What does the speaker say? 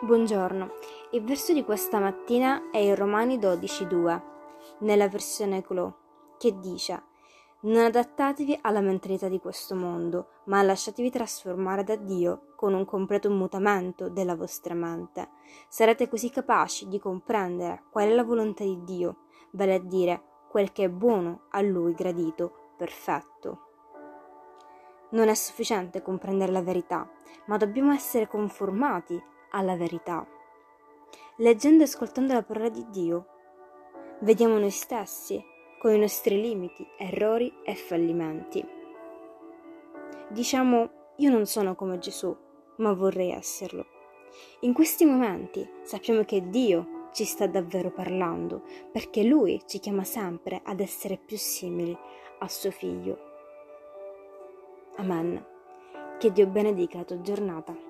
Buongiorno, il verso di questa mattina è in Romani 12:2, nella versione Clo, che dice: Non adattatevi alla mentalità di questo mondo, ma lasciatevi trasformare da Dio con un completo mutamento della vostra mente. Sarete così capaci di comprendere qual è la volontà di Dio, vale a dire quel che è buono a Lui gradito, perfetto. Non è sufficiente comprendere la verità, ma dobbiamo essere conformati alla verità. Leggendo e ascoltando la parola di Dio, vediamo noi stessi con i nostri limiti, errori e fallimenti. Diciamo, io non sono come Gesù, ma vorrei esserlo. In questi momenti sappiamo che Dio ci sta davvero parlando, perché Lui ci chiama sempre ad essere più simili a suo Figlio. Amen. Che Dio benedica la tua giornata.